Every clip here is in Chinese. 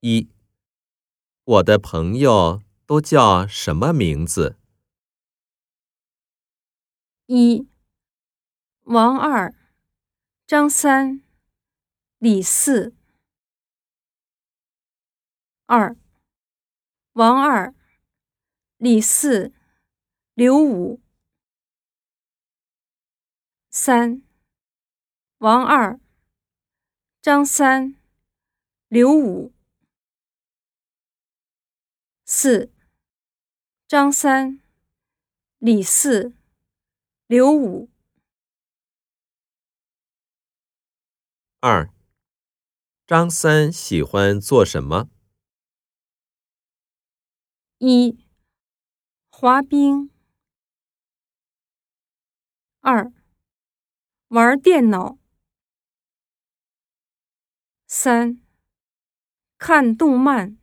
一，我的朋友都叫什么名字？一、王二、张三、李四。二、王二、李四、刘五。三、王二、张三、刘五。四、张三、李四。刘五。二，张三喜欢做什么？一，滑冰。二，玩电脑。三，看动漫。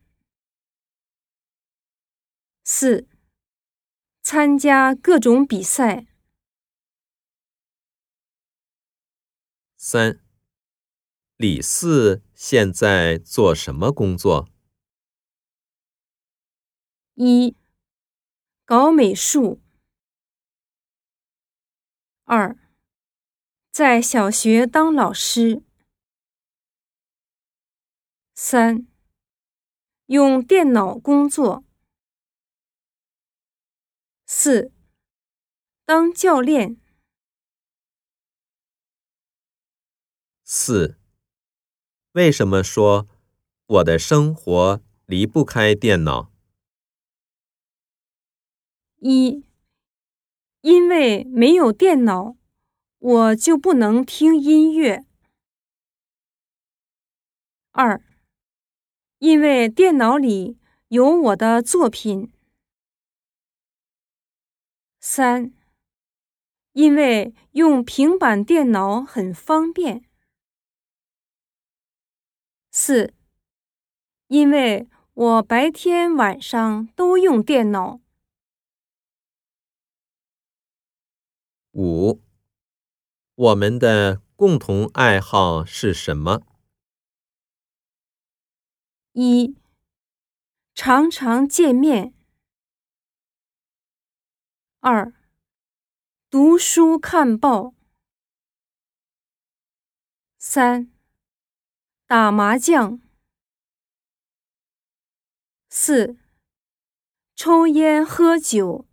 四，参加各种比赛。三，李四现在做什么工作？一，搞美术。二，在小学当老师。三，用电脑工作。四，当教练。四，为什么说我的生活离不开电脑？一，因为没有电脑，我就不能听音乐。二，因为电脑里有我的作品。三，因为用平板电脑很方便。四，因为我白天晚上都用电脑。五，我们的共同爱好是什么？一，常常见面。二，读书看报。三。打麻将。四，抽烟喝酒。